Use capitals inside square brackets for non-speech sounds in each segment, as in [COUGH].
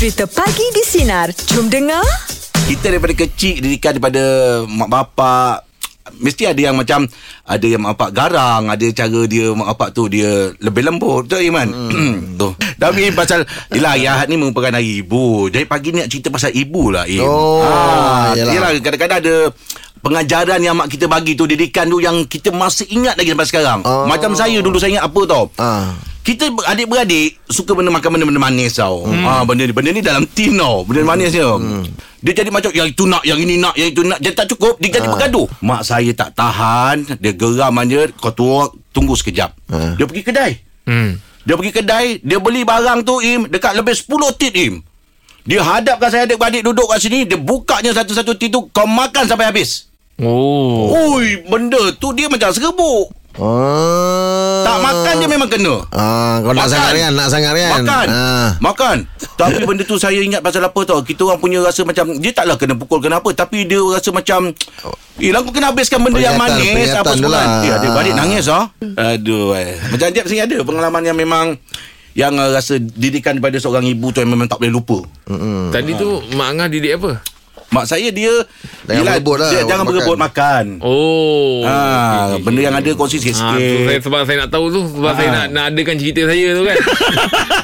Cerita Pagi di Sinar. Jom dengar. kita daripada kecil didikan daripada mak bapak mesti ada yang macam ada yang mak bapak garang ada cara dia mak bapak tu dia lebih lembut betul Iman hmm. [CLEARS THROAT] tu tapi pasal yelah hari Ahad ni merupakan hari ibu jadi pagi ni nak cerita pasal ibu lah Im. Oh, ah, yelah. yelah kadang-kadang ada pengajaran yang mak kita bagi tu didikan tu yang kita masih ingat lagi sampai sekarang Oh. macam saya dulu saya ingat apa tau Ah. Kita adik-beradik suka benda makan benda-benda manis tau. Hmm. Ah benda ni benda ni dalam tin tau. Benda manis dia. Hmm. Dia jadi macam yang itu nak, yang ini nak, yang itu nak. Jadi tak cukup, dia jadi bergaduh. Mak saya tak tahan, dia geram aja, kau tua tunggu sekejap. Ah. Dia pergi kedai. Hmm. Dia pergi kedai, dia beli barang tu Im dekat lebih 10 tit Im. Dia hadapkan saya adik-beradik duduk kat sini, dia bukanya satu-satu tit tu kau makan sampai habis. Oh. Ui, benda tu dia macam serbuk. Ah. Tak makan dia memang kena. Ah, kau nak Makan. sangat kan? Nak sangat kan? Makan Ah. Makan Tapi benda tu saya ingat pasal apa tau Kita orang punya rasa macam Dia taklah kena pukul kenapa Tapi dia rasa macam Yelah kau kena habiskan benda yang manis Apa semua tu kan lah. Dia ada balik nangis ah. Aduh eh. Macam Jeb sini ada Pengalaman yang memang Yang uh, rasa didikan daripada seorang ibu tu Yang memang tak boleh lupa Mm-mm. Tadi tu Mak Angah didik apa? Mak saya dia Jangan berebut lah, dia, Jangan makan. berebut makan Oh. Ah, Okey, okey, benda yang ada kongsi Ha, tu sikit-sikit saya, sebab saya nak tahu tu Sebab Ah. saya nak, nak adakan cerita saya tu kan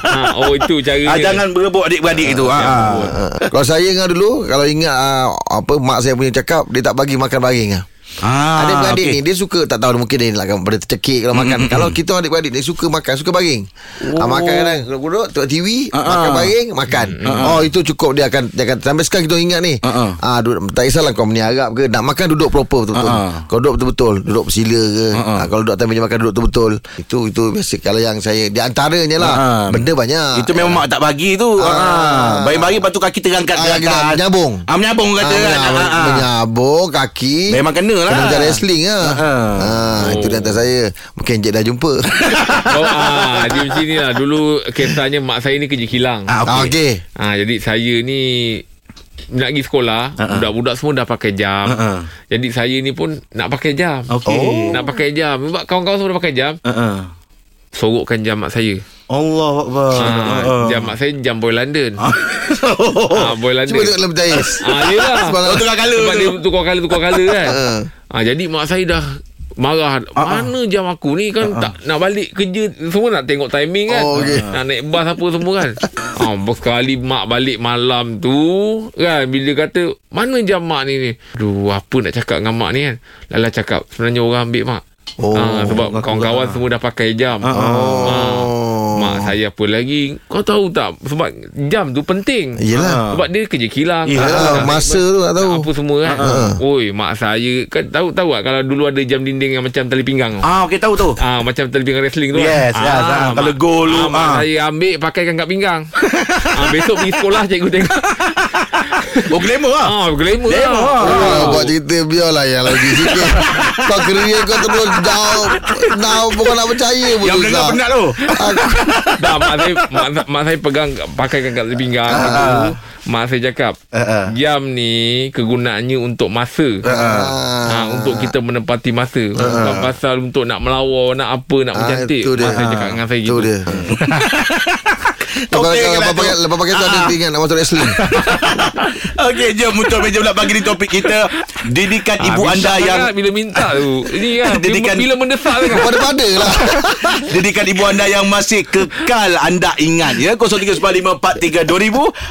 ha, [LAUGHS] Oh itu caranya ah, Jangan berebut adik-beradik itu ah. Ah, Kalau saya ingat dulu Kalau ingat ah, Apa mak saya punya cakap Dia tak bagi makan baring ah. Ah, Adik-beradik okey. ni Dia suka Tak tahu mungkin dia nak pada tercekik Kalau makan Kalau kita adik-beradik Dia suka makan Suka baring oh. Makan kadang Duduk tengok TV Ah, Makan ah. baring Makan Oh itu cukup Dia akan, dia akan Sampai sekarang kita ingat ni Ah, ah, duduk, Tak kisahlah kau meniarap ke Nak makan duduk proper betul-betul Ah, ah. Kau duduk betul-betul Duduk bersila ke Ah, ah. ah, Kalau duduk atas meja makan Duduk betul-betul Itu itu biasa Kalau yang saya Di antaranya lah Ah. Benda banyak Itu memang mak tak bagi tu. Ah. Ah. Baring-baring lepas tu kaki terangkat Ah, terangkat. kita menyambung. Ah menyambung kata Ah, kan. menyambung, Ah, ah. menyambung kaki Memang kena lah. Kena macam wrestling lah Ah, ah. ah, Itu di atas saya Mungkin Encik dah jumpa [LAUGHS] Oh, ah, dia macam ni lah Dulu kisahnya mak saya ni kerja kilang Ah, Ah, okey. Okey Ah, jadi saya ni nak pergi sekolah, Ah, ah. budak-budak semua dah pakai jam. Ah, ah. Jadi saya ni pun nak pakai jam. Okey. Oh. Nak pakai jam. Sebab kawan-kawan semua dah pakai jam, Ah, ah. sorokkan jam mak saya. Allah Akbar. Ah, jam mak saya jam Boy London. [LAUGHS] ah, Boy London. Cuba tengok dalam jais Ah, yelah. [LAUGHS] Sebab Oh, tukar colour Sebab tu. dia tukar colour, tukar colour kan. [LAUGHS] Ah. ah, jadi mak saya dah marah Ah, mana jam aku ni kan tak nak balik kerja semua nak tengok timing kan Oh, okey. nak naik bas apa semua kan ah sekali mak balik malam tu kan bila kata mana jam mak ni ni aduh apa nak cakap dengan mak ni kan lala cakap sebenarnya orang ambil mak Oh, ah, sebab kawan-kawan lah. semua dah pakai jam Ah, ah. Ah, mak saya apa lagi kau tahu tak sebab jam tu penting Yelah Ah. sebab dia kerja kilang Yelah, tak- tak- masa tu tak tahu. Apa semua kan Ah. Oi mak saya Kan tahu tahu tak Kalau dulu ada jam dinding Yang macam tali pinggang Ah, okey tahu tu. Ah macam tali pinggang wrestling tu Yes, kan? yes, ah. Kalau mak- gol tu, ah, mak ah. saya ambil pakaikan kat pinggang. [LAUGHS] ah, besok pergi sekolah cikgu tengok. Oh, glamour lah. ah glamour Glamour lah. lah. Oh, buat cerita biarlah yang lagi sikit. kau kerja kau terus jauh. Now bukan nak percaya pun. Yang dengar penat tu. Dah mak saya mak, mak saya pegang pakaikan kat pinggang tu. Mak saya cakap ah. jam ni kegunaannya untuk masa. Ah. Ha, untuk kita menepati masa Bukan pasal untuk nak melawar Nak apa Nak Ah, mencantik itu. Mak saya cakap dengan saya Itu gitu dia. [LAUGHS] Lepas Okey, lepas lah pakai tu. lepas pakai tu ada ingat nak masuk wrestling. [LAUGHS] Okey, jom untuk meja pula pagi ni topik kita. Didikan ibu Ah, anda minta yang Bila minta tu Ini kan [LAUGHS] bila, Didikan- bila mendesak sangat Pada-pada lah. [LAUGHS] Didikan ibu anda yang masih kekal anda ingat ya 0395432000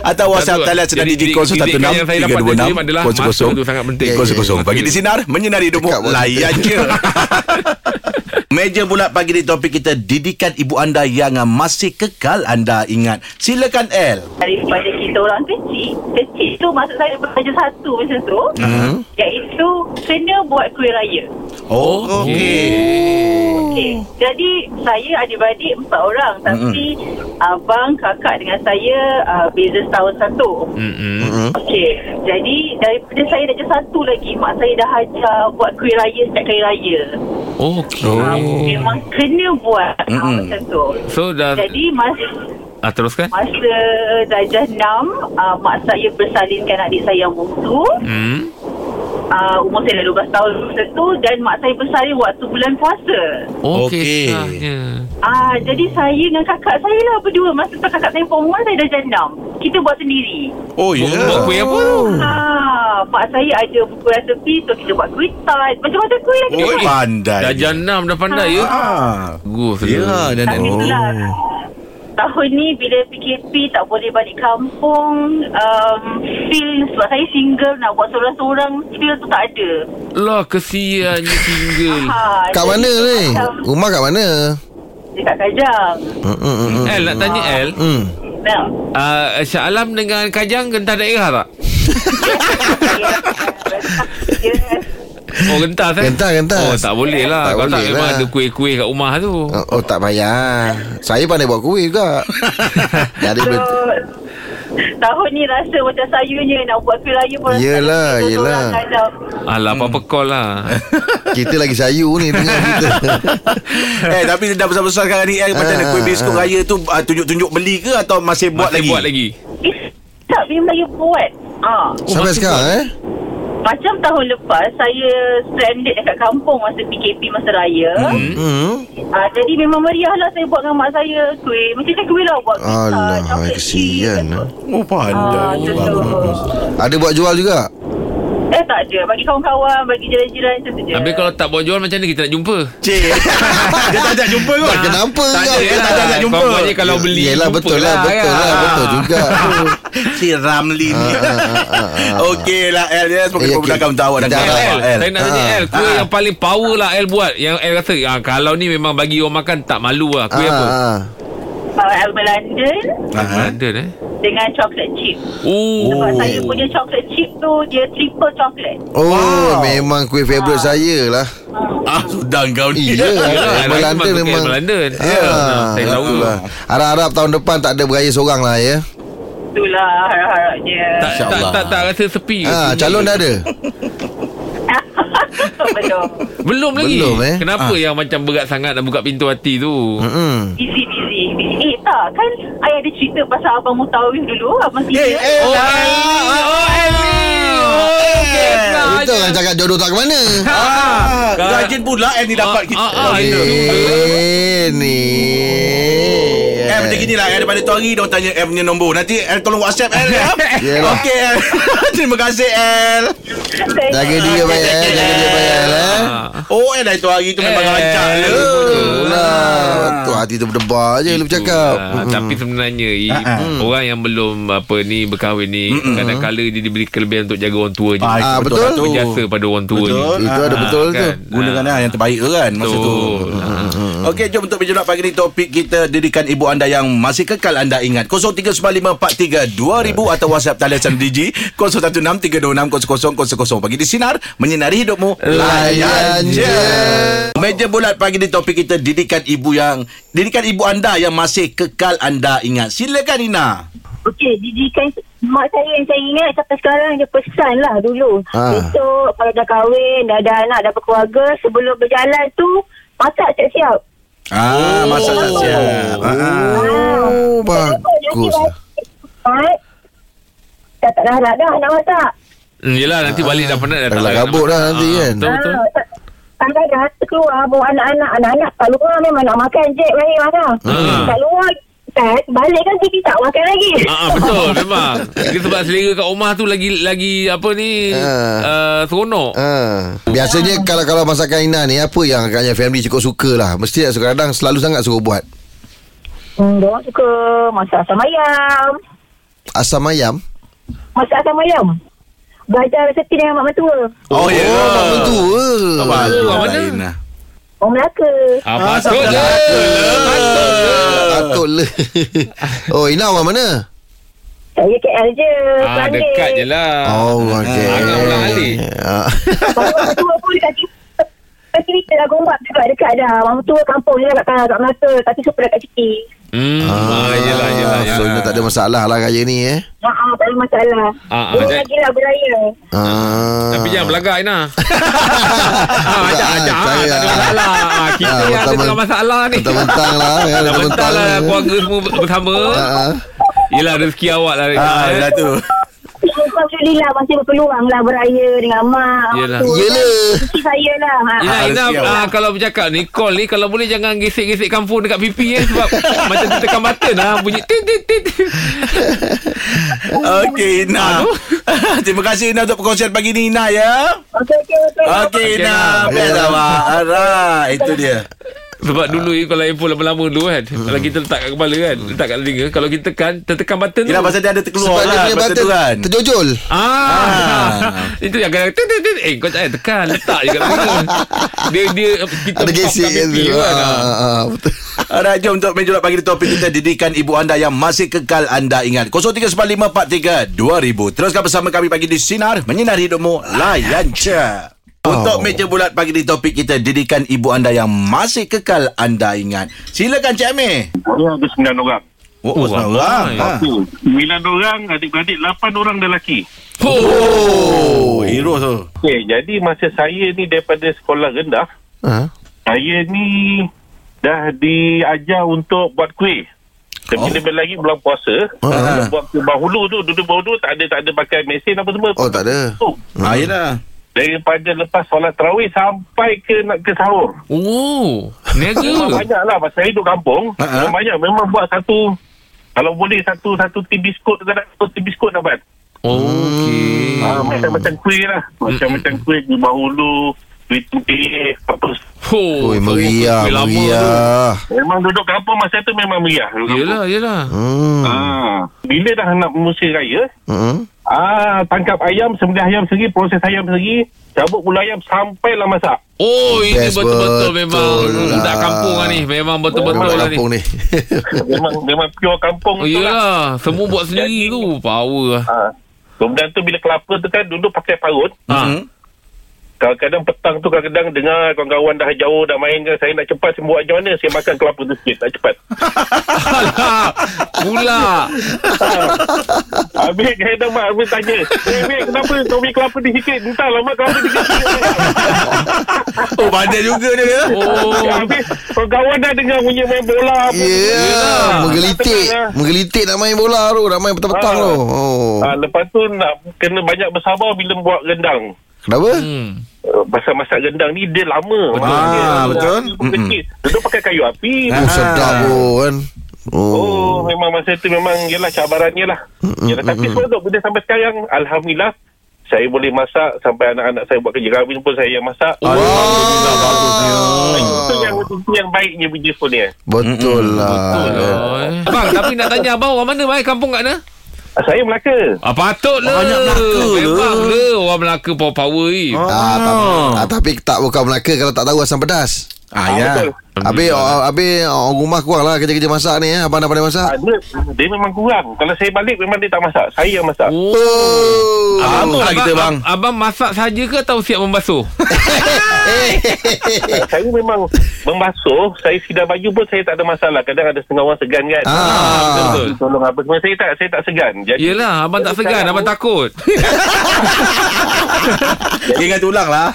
atau WhatsApp talian sedang jadi di didik- didikan yang saya dapat dari Jim adalah masa tu sangat penting. Ya, ya, ya. Bagi di sinar menyinari hidupmu layan je. Meja pula pagi ni topik kita didikan ibu anda yang masih kekal anda ingat. Silakan L. daripada kita orang kecil kecil tu maksud saya belajar satu macam tu Hmm. iaitu kena buat kuih raya Oh, okey. okay. jadi saya adik-beradik empat orang tapi abang kakak dengan saya uh, beza setahun satu Mm-mm. Okey, jadi daripada saya darjah satu lagi, mak saya dah ajar buat kuih raya setiap kali raya. Okey Ah, memang kena buat ah, Mm-mm. macam tu. So dah Jadi masa ah, Teruskan masa darjah enam, uh, mak saya bersalinkan adik saya yang bungsu. Hmm. uh, umur saya dah 12 tahun masa tu dan mak saya bersalin waktu bulan puasa. Oh, Okey. Ah, jadi saya dengan kakak saya lah berdua masa tu kakak saya perempuan saya dah jandam. Kita buat sendiri. Oh ya. Buat kuih apa tu? Ah, mak saya ada buku resepi so kita buat kuih tart. Macam-macam kuih lah kita Oh buat. pandai. Dah jenam dah pandai ya? Ah. Bagus Ya, dan Tapi itulah Tahun ni bila PKP tak boleh balik kampung um, Feel sebab saya single nak buat seorang-seorang Feel tu tak ada Lah kesiannya single. ha, Kat mana ni? macam Rumah kat mana? Dekat Kajang Hmm, hmm, hmm, hmm. El nak tanya El. Hmm. Nah, Uh, Syah Alam dengan Kajang gentah daerah tak? [LAUGHS] [LAUGHS] Oh gentas eh? Gentas, gentas. Oh tak boleh lah. Tak Kalau tak boleh memang lah. ada kuih-kuih kat rumah tu. Oh, oh tak payah Saya pandai buat kuih juga [LAUGHS] Jadi So, betul tahun ni rasa macam sayunya nak buat kuih raya pun Yelah, yelah. Alah apa-apa call lah. [LAUGHS] Kita lagi sayu ni Dengar kita eh tapi dah besar-besar sekarang ni eh, macam mana Ah, kuih biskut raya tu ah, tunjuk-tunjuk beli ke atau masih buat Masih lagi? buat lagi. Eh, tak memang buat Ah, Sampai masih sekarang eh Macam tahun lepas Saya stranded dekat kampung Masa PKP masa raya Hmm. Hmm. Ah, jadi memang meriah lah saya buat dengan mak saya kuih. Macam-macam kuih lah buat Alah Kesian eh. Oh pandai. Ah, betul. Ada buat jual juga Eh tak ada. Bagi kawan-kawan, bagi jiran-jiran macam tu je. Habis kalau tak buat jual macam mana kita nak jumpa? Cik. [LAUGHS] Dia tak nak jumpa kot. Kenapa Tak kau? ada, dia tak nak jumpa. Kau buatnya kalau beli Yelah betul lah Betul lah kan? Betul juga [LAUGHS] Si Ramli ni. Ah, ah, ah. Okey lah El. Ya, semoga okey. memudahkan untuk awak saya nak tanya. El Kuih yang paling power lah El buat Yang El ah, Kalau ni memang bagi orang makan Tak malu lah Kuih apa? Uh, Alba London. London eh dengan chocolate chip. Oh, Sebab saya punya chocolate chip tu, dia triple chocolate. Oh Wow. memang kuih favourite saya lah Ah, sudah kau ni. Alba lagi [LAUGHS] London memang. Ya Ah, saya tahu. lah. Harap-harap tahun depan Tak ada beraya seorang lah ya Itulah harap-harapnya. tak, tak, tak, tak rasa sepi? Ah, Calon dah ada [LAUGHS] Belum. Belum lagi Belum, eh? Kenapa yang macam berat sangat Nak buka pintu hati tu. Busy, busy, busy. Eh tak, kan ayah ada cerita pasal Abang Mutawif dulu. Abang Eh, Tiga. eh, Oh lah. El ni Oh Oh nah, Itu je. orang cakap jodoh tak ke mana Ah, rajin pula El ni dapat Ah, kita. ah, ah, Okey. itu. Eh ni Eh macam gini lah El daripada tu hari Diorang tanya El punya nombor. Nanti El tolong whatsapp El ya? [LAUGHS] Yelah. Okey El [LAUGHS] Terima kasih El Jaga dia baik eh Jaga dia baik eh. Ah. Oh El dari tu hari tu memang El, lancar le Betul lah. Tu hati tu berdebar je Lu bercakap. Ah, Tapi sebenarnya Ah, Orang yang belum Apa ni Berkahwin ni Kadang-kala dia diberi kelebihan Untuk jaga orang tua je. Ah, itu Ah, betul. betul. tu. Berjasa pada orang tua je. Itu ada Ah, betul tu. kan? Gunakan lah yang terbaik tu kan Masa tu. Betul. Okey jom untuk berjumpa pagi ni Topik kita Didikan ibu anda yang Masih kekal anda ingat 0395432000 Atau WhatsApp talian Digi 0163260000 Pagi di Sinar Menyinari hidupmu Layan je. Meja bulat pagi ni topik kita Didikan ibu yang Didikan ibu anda Yang masih kekal anda ingat Silakan Ina Okey, didikan mak saya yang saya ingat sampai sekarang dia pesan lah dulu. Ha. Besok kalau dah kahwin, dah ada anak, dah berkeluarga, sebelum berjalan tu, masak siap-siap. Ah, Masak tak siap ah. Oh Bagus? Dah tak harap dah nak masak. Hmm, yelah nanti balik dah penat dah Dah tak lah nak kabut dah nanti Ah, kan. Betul betul Ah, tak- Kadang-kadang keluar bawa anak-anak. Anak-anak kat luar memang nak makan je Rahim lah. Ah. Kat luar kan, balik kan kita tak makan lagi. Ah, ah, betul memang. Dia sebab selera kat rumah tu lagi lagi apa ni Ah. uh, seronok. Ha. Biasanya kalau kalau masakan Ina ni apa yang agaknya family cukup suka lah. Mesti kadang selalu sangat suruh buat. Hmm, dia orang suka masak asam ayam. Asam ayam. Masak asam ayam. Belajar resepi dengan mak mentua. Oh ya Oh, mak mentua. Apa tu Orang mana? Orang Melaka. Ah, Ah, patut je. Patut je. Patut le. Oh, Ina orang mana? Saya KL je. Ah, dekat je lah. Oh, okey. Angan ulang alik. Ah. Baru mak mentua pun dekat sini. Dekat sini dah gombak juga dekat dah. Mak mentua kampung je kat, kat Melaka. Tapi super dekat Ciki. Hmm, ah, yelah, yelah, So, yelah. Tak ada masalah lah raya ni eh. Ha, ah, tak ada masalah. Ah, ah, jadi- lagi lah beraya. Ah. Tapi jangan belagak Ina. [LAUGHS] ah, ajak, ajak. Ah, Saya- tak ada masalah. Ah, kita Ah, yang ada mentang- tengah masalah ni. Mentang-mentang lah. kan, Dah [LAUGHS] Mentang-mentang mentang lah keluarga semua bersama. Ah, ah. Yelah rezeki awak lah. Ah, dah tu Alhamdulillah masih berpeluang lah beraya dengan mak. Yelah. Tu, Yelah. Rezeki saya lah. Ha. Ina, Ah, Ina rezeki awak. ah, kalau bercakap ni call ni kalau boleh jangan gesek-gesek kampung dekat pipi eh sebab [LAUGHS] macam tu tekan button ah bunyi tit tit tit. [LAUGHS] Okey Ina [LAUGHS] Terima kasih Ina Untuk perkongsian pagi ni Ina ya Okey, okey, okey. Okey Okey, Ina Ina. Best awak Alright Itu dia Sebab dulu ni kalau handphone lama-lama dulu kan Kalau kita letak kat kepala kan Letak kat telinga Kalau kita tekan Tertekan button tu Ina pasal dia ada terkeluar Sebab dia lah punya Button kan terjojol. Ah, Ah. [LAUGHS] Itu yang kadang tit, tit, tit. Eh kau tak payah tekan Letak je kat telinga Dia dia Kita Ada gesek kan tu. kan, Ah, ah. ah, Betul. [LAUGHS] Alright jom untuk menjawab pagi ni topik kita Didikan ibu anda yang masih kekal anda ingat 0395432000 Teruskan bersama kami pagi di Sinar Menyinari hidupmu Layan je untuk meja bulat pagi di topik kita Didikan ibu anda yang masih kekal anda ingat Silakan Cik Amir Saya ada sembilan orang. Oh, Oh, oh orang ha. Tu, Sembilan orang, adik-beradik, lapan orang lelaki. Oh Hero tu Okey, jadi masa saya ni daripada sekolah rendah, Ah. saya ni dah diajar untuk buat kuih. Tapi Oh. lebih lagi bulan puasa, Ah. buat kuih bahulu tu, duduk bahulu tak ada tak ada pakai mesin apa semua. Oh tak ada. Tu, Ah, yelah daripada lepas solat tarawih sampai ke nak ke sahur. Oh Memang Niaga banyak lah Pasal saya duduk kampung. Memang banyak Memang buat satu Kalau boleh satu Satu tin biskut Kadang satu tin biskut dapat Okey Ah, macam-macam kuih lah. Macam-macam kuih di Bahulu, kuih tempeh, apa. Oh, Oi meriah, meriah. Memang duduk kampung masa tu memang meriah. Yelah yelah Hmm. Ah, bila dah nak musim raya, Hmm. Ah tangkap ayam, sembelih ayam sendiri, proses ayam sendiri, cabut bulu ayam sampailah masak. Oh ini Best betul-betul betul memang lah. Budak kampung lah ni Memang betul-betul lah ni kampung ni. [LAUGHS] memang memang pure kampung Oh tu lah. yelah Semua buat sendiri tu Power lah Ah. Kemudian tu bila kelapa tu kan dulu pakai parut. Ah. Hmm. Kadang-kadang petang tu kadang-kadang dengar kawan-kawan dah jauh dah main kan. Saya nak cepat saya buat macam mana. Saya makan kelapa tu sikit. Nak cepat. Pula [LAUGHS] Habis kadang mak Habis tanya Eh Mek kenapa kau beli kelapa ni sikit Entahlah mak kelapa ni sikit [LAUGHS] Oh pandai juga dia ya. Oh Habis kawan dah dengar bunyi main bola apa Ya, yeah. menggelitik. Lah. Menggelitik nak main bola tu, nak main petang-petang Ah. tu. Oh. Ah, lepas tu nak kena banyak bersabar bila buat rendang. Kenapa? hmm. Uh, pasal masak rendang ni dia lama. Betul. Dia, Ah, dia, betul. dia kecil. Duduk pakai kayu api. Oh, sedap pun kan. Oh, Oh. memang masa tu memang yelah cabarannya lah. Yalah, tapi sebab tu bila sampai sekarang Alhamdulillah saya boleh masak sampai anak-anak saya buat kerja kahwin pun saya yang masak. Oh. Alhamdulillah bagusnya. Itu yang itu yang baiknya bisnes pun ni. Betul lah. Betul lah eh. Abang tapi nak tanya Abang orang mana Mai kampung kat mana Ah, Saya Melaka. Ah patut lah Banyak Melaka Memang lah. lah Orang Melaka power-power ni Ah, tapi, ah, tapi tak bukan Melaka kalau tak tahu asam pedas. Ah ya. betul. Habis oh, habis orang rumah kurang lah kerja-kerja masak ni eh. Abang dah pandai masak. Ah, dia, dia memang kurang. Kalau saya balik memang dia tak masak. Saya yang masak. Oh Oh. Abang lah kita bang. Abang masak saja ke atau siap membasuh? [LAUGHS] saya memang membasuh, saya sidar baju pun saya tak ada masalah. Kadang ada setengah orang segan kan. Ah. betul. Tolong apa semua saya tak saya tak segan. Jadi Yelah abang tak segan sekarang- Abang takut [LAUGHS] Ingat ulang lah.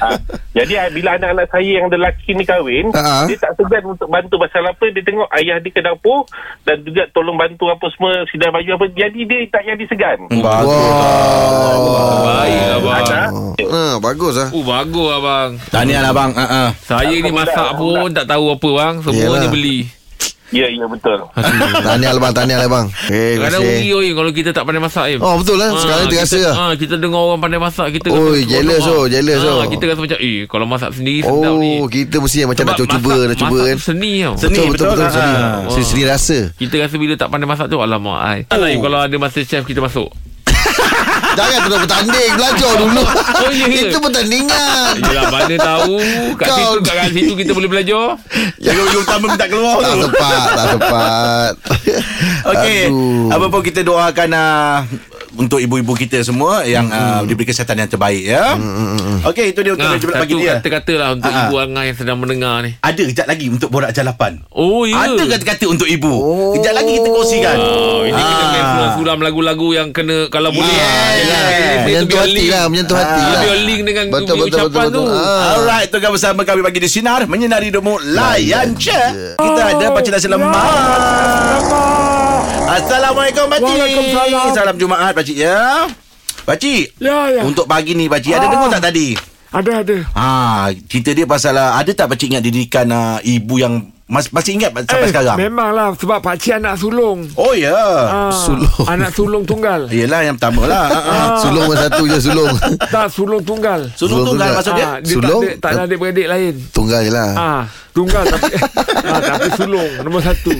ah, jadi ah, bila anak-anak saya yang lelaki ni kahwin, Ah. dia tak segan untuk bantu pasal apa dia tengok ayah dia ke dapur dan juga tolong bantu apa semua sidar baju apa. Jadi dia tak jadi segan. Wah. Baik abang Ada. Ah, bagus lah. Oh bagus abang Tahniah lah bang. Ha ah. Saya ni masak pun tak tahu apa bang Semua Yelah. ni beli Ya, ya betul. Tahniah lah bang, tahniah lah bang. Eh, Kadang rugi oi kalau kita tak pandai masak Im. Oh, betul lah. Sekarang Ah, terasa kita, lah. ah, kita dengar orang pandai masak kita Oi, rasa jealous oh, ah. jealous Ah, oh. Kita rasa macam Eh kalau masak sendiri sedap ni Oh, kita mesti macam nak cuba, masak- nak cuba masak kan. Seni tau Seni, betul, betul, betul. betul, seni. Seni, seni rasa. Kita rasa bila tak pandai masak tu Alamak ai. Oh. Oh. Kalau ada master chef kita masuk Jangan tu dah bertanding, belajar dulu. Oh, ya ke? Itu pertandingan. Yelah mana tahu Kat Kau- situ kat, kat situ kita boleh belajar Jaga baju utama minta keluar Tak tu. tepat, tak tepat. Okey. Apa pun kita doakan uh, untuk ibu-ibu kita semua yang uh, diberi kesihatan yang terbaik ya. Okey, itu dia untuk Nah, satu pagi dia. kata-kata lah Untuk Ah, ah. ibu Angah yang sedang mendengar ni Ada kejap lagi untuk borak jalapan. Oh ya Ada kata-kata untuk ibu. Kejap lagi kita kongsikan. Oh, ini kita Ah. main suram lagu-lagu yang kena kalau boleh ah, Yes. dia- dia Menyentuh hati lah, menyentuh hati Ah, lah. biar link dengan Betul, betul, ucapan betul, tu. betul. Ah. Alright, tukar bersama kami pagi di Sinar Menyinari hidupmu Layan je Kita ada Pakcik Nasi Lemak Assalamualaikum Pakcik Waalaikumsalam. Salam Jumaat Pakcik ya Pakcik Ya, ya. Untuk pagi ni pakcik Ada Ah. dengar tak tadi Ada, ada. Ha, cerita dia pasal ah, ada tak pakcik ingat didikan uh, ibu yang mas, masih ingat sampai Eh, sekarang? Memanglah sebab pakcik anak sulung. Oh ya. Ah, Sulung. Anak sulung tunggal. [LAUGHS] Yelah yang pertama lah. Ha, ha. [LAUGHS] Sulung pun satu je sulung. [LAUGHS] Tak sulung tunggal. Sulung Sulung tunggal tunggal. maksud dia? Ah, dia Sulung? tak ada, tak ada adik-beradik lain. Tunggal je lah. Ah, tunggal tapi ah, tapi sulung nombor satu.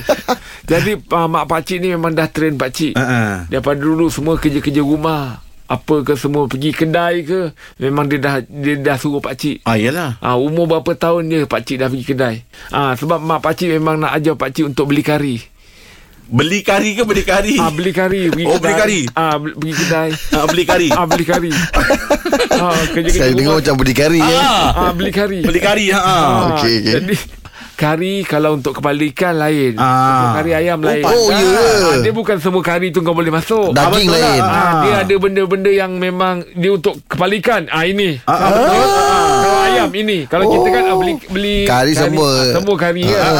Jadi ah, mak pakcik ni memang dah train pakcik. Ha, ha. Daripada dulu semua kerja-kerja rumah. Apa ke semua pergi kedai ke memang dia dah dia dah suruh pakcik. Ah yelah. Ah umur berapa tahun je pakcik dah pergi kedai. Ah sebab mak pakcik memang nak ajar pakcik untuk beli kari. Beli kari ke beli kari? Ah beli kari pergi Oh, kedai. beli kari. Ah beli, pergi kedai. Ah, beli kari. ah beli kari. ah kerja-kerja Saya dengar macam berdikari ya. Ah, ah beli kari. beli kari. Ha. ha. Ah, Okey, okey. Jadi kari kalau untuk kepala ikan lain. Ah. Untuk kari ayam lain. Oh, ya. Ah, dia bukan semua kari tu kau boleh masuk. Daging lain. lah. Ah, Ah. dia ada benda-benda yang memang dia untuk kepala ikan. Ah ini. Ah, ah. Kalau ayam ini. Kalau kita kan ah, beli beli Kari semua. ah, semua kari kan.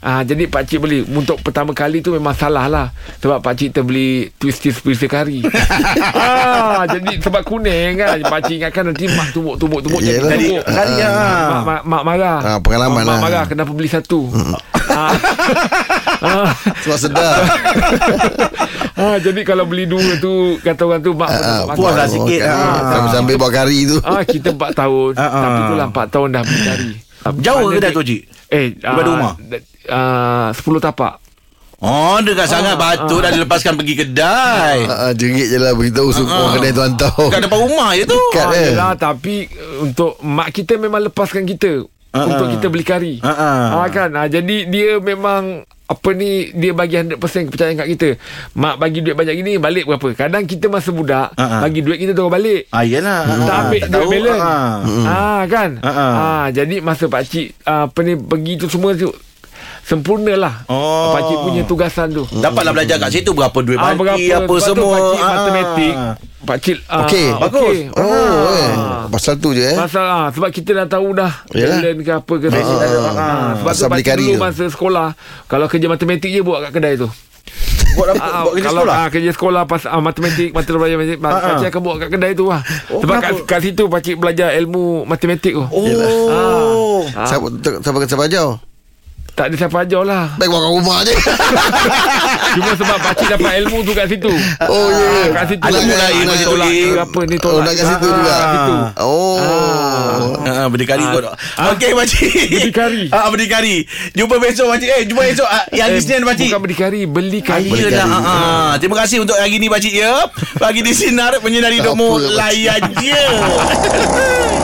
Ah. jadi pak cik beli untuk pertama kali tu memang salah lah. Sebab pak cik terbeli twisty-twisty kari. [LAUGHS] ah, jadi sebab kuning kan. Pak cik ingatkan nanti mak tumbuk-tumbuk-tumbuk jadi Yelah. tumbuk. Kari, ah. Mak, mak, mak marah. Ah, pengalaman mak, mak lah. marah kenapa beli satu. ah. [LAUGHS] ah. Sebab sedap. [LAUGHS] ah, jadi kalau beli dua tu kata orang tu mak Ah, mak- puas lah mak- sikit. Oh, Ah. Sambil-sambil buat kari tu. Ah kita 4 tahun Ah, ah. Tapi tu lah 4 tahun dah beli kari [LAUGHS] Jauh ke dah tu cik? Eh Daripada rumah? uh, 10 tapak Oh dekat sangat batu dah dilepaskan pergi kedai. Ah, ah, jerit je lah beritahu uh, orang kedai tu hantar. Dekat depan rumah je tu. Dekat. ah, eh. yelah, Tapi uh, Untuk mak kita memang lepaskan kita Ah, Untuk ah. kita beli kari Ah, ah. ah, kan ah, Jadi dia memang apa ni dia bagi 100% kepercayaan kat kita mak bagi duit banyak gini balik berapa kadang kita masa budak ah. bagi duit kita terus balik Ah yelah. tak ambil Tak duit balance. Ah. Ah kan. Ah, ah. Jadi masa pak cik apa ni pergi tu semua tu sempurna lah. Oh. Pak cik punya tugasan tu. Dapatlah belajar kat situ berapa duit Ah, baki apa Sebab tu semua. Pak cik Ah. matematik. Pak cik ah, Okey. Bagus. Oh, eh. Ah. Pasal tu je eh. Pasal ah, sebab kita dah tahu dah talent ke apa ke Ah, ada. ah, Ah, ah. sebab tu Pasal pak beli cik kari dulu tu. masa sekolah kalau kerja matematik je buat kat kedai tu. Buat, apa, Ah, buat kerja kalau sekolah. ah, kerja sekolah pas ah, matematik mata pelajaran matematik Ah, ah. pak cik akan buat kat kedai tu lah. Oh, sebab kat, kenapa? kat situ pak cik belajar ilmu matematik tu. Oh. Ah. Siapa siapa siapa ajar? Tak ada siapa ajar lah Baik buat kat rumah je. [LAUGHS] Cuma sebab pakcik dapat ilmu tu kat situ Oh, ya. Ah, Kat situ Ada Nak- mulai nak- tolak ke apa ni Oh, tolak nak kat situ Ah, juga. situ. Oh. Ah, berdikari Ah. kot. Okey makcik. Berdikari. [LAUGHS] Ah berdikari. Jumpa besok makcik. Eh jumpa esok ah, yang Eh, Isnin makcik. Bukan berdikari Beli Ah, kari Yelah ah, ah. Terima kasih untuk hari ni Pakcik ya Pagi di Sinar Menyinari hidupmu Pakcik. Layan je [LAUGHS]